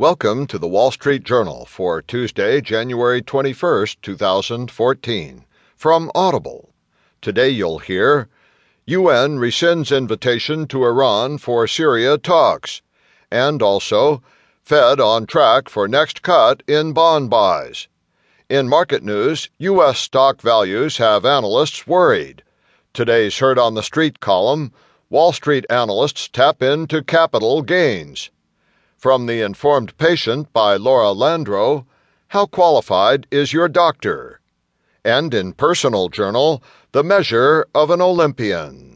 Welcome to the Wall Street Journal for Tuesday, January 21st, 2014. From Audible. Today you'll hear UN rescinds invitation to Iran for Syria talks, and also Fed on track for next cut in bond buys. In market news, U.S. stock values have analysts worried. Today's Heard on the Street column Wall Street analysts tap into capital gains. From The Informed Patient by Laura Landro How Qualified is Your Doctor? And in Personal Journal The Measure of an Olympian.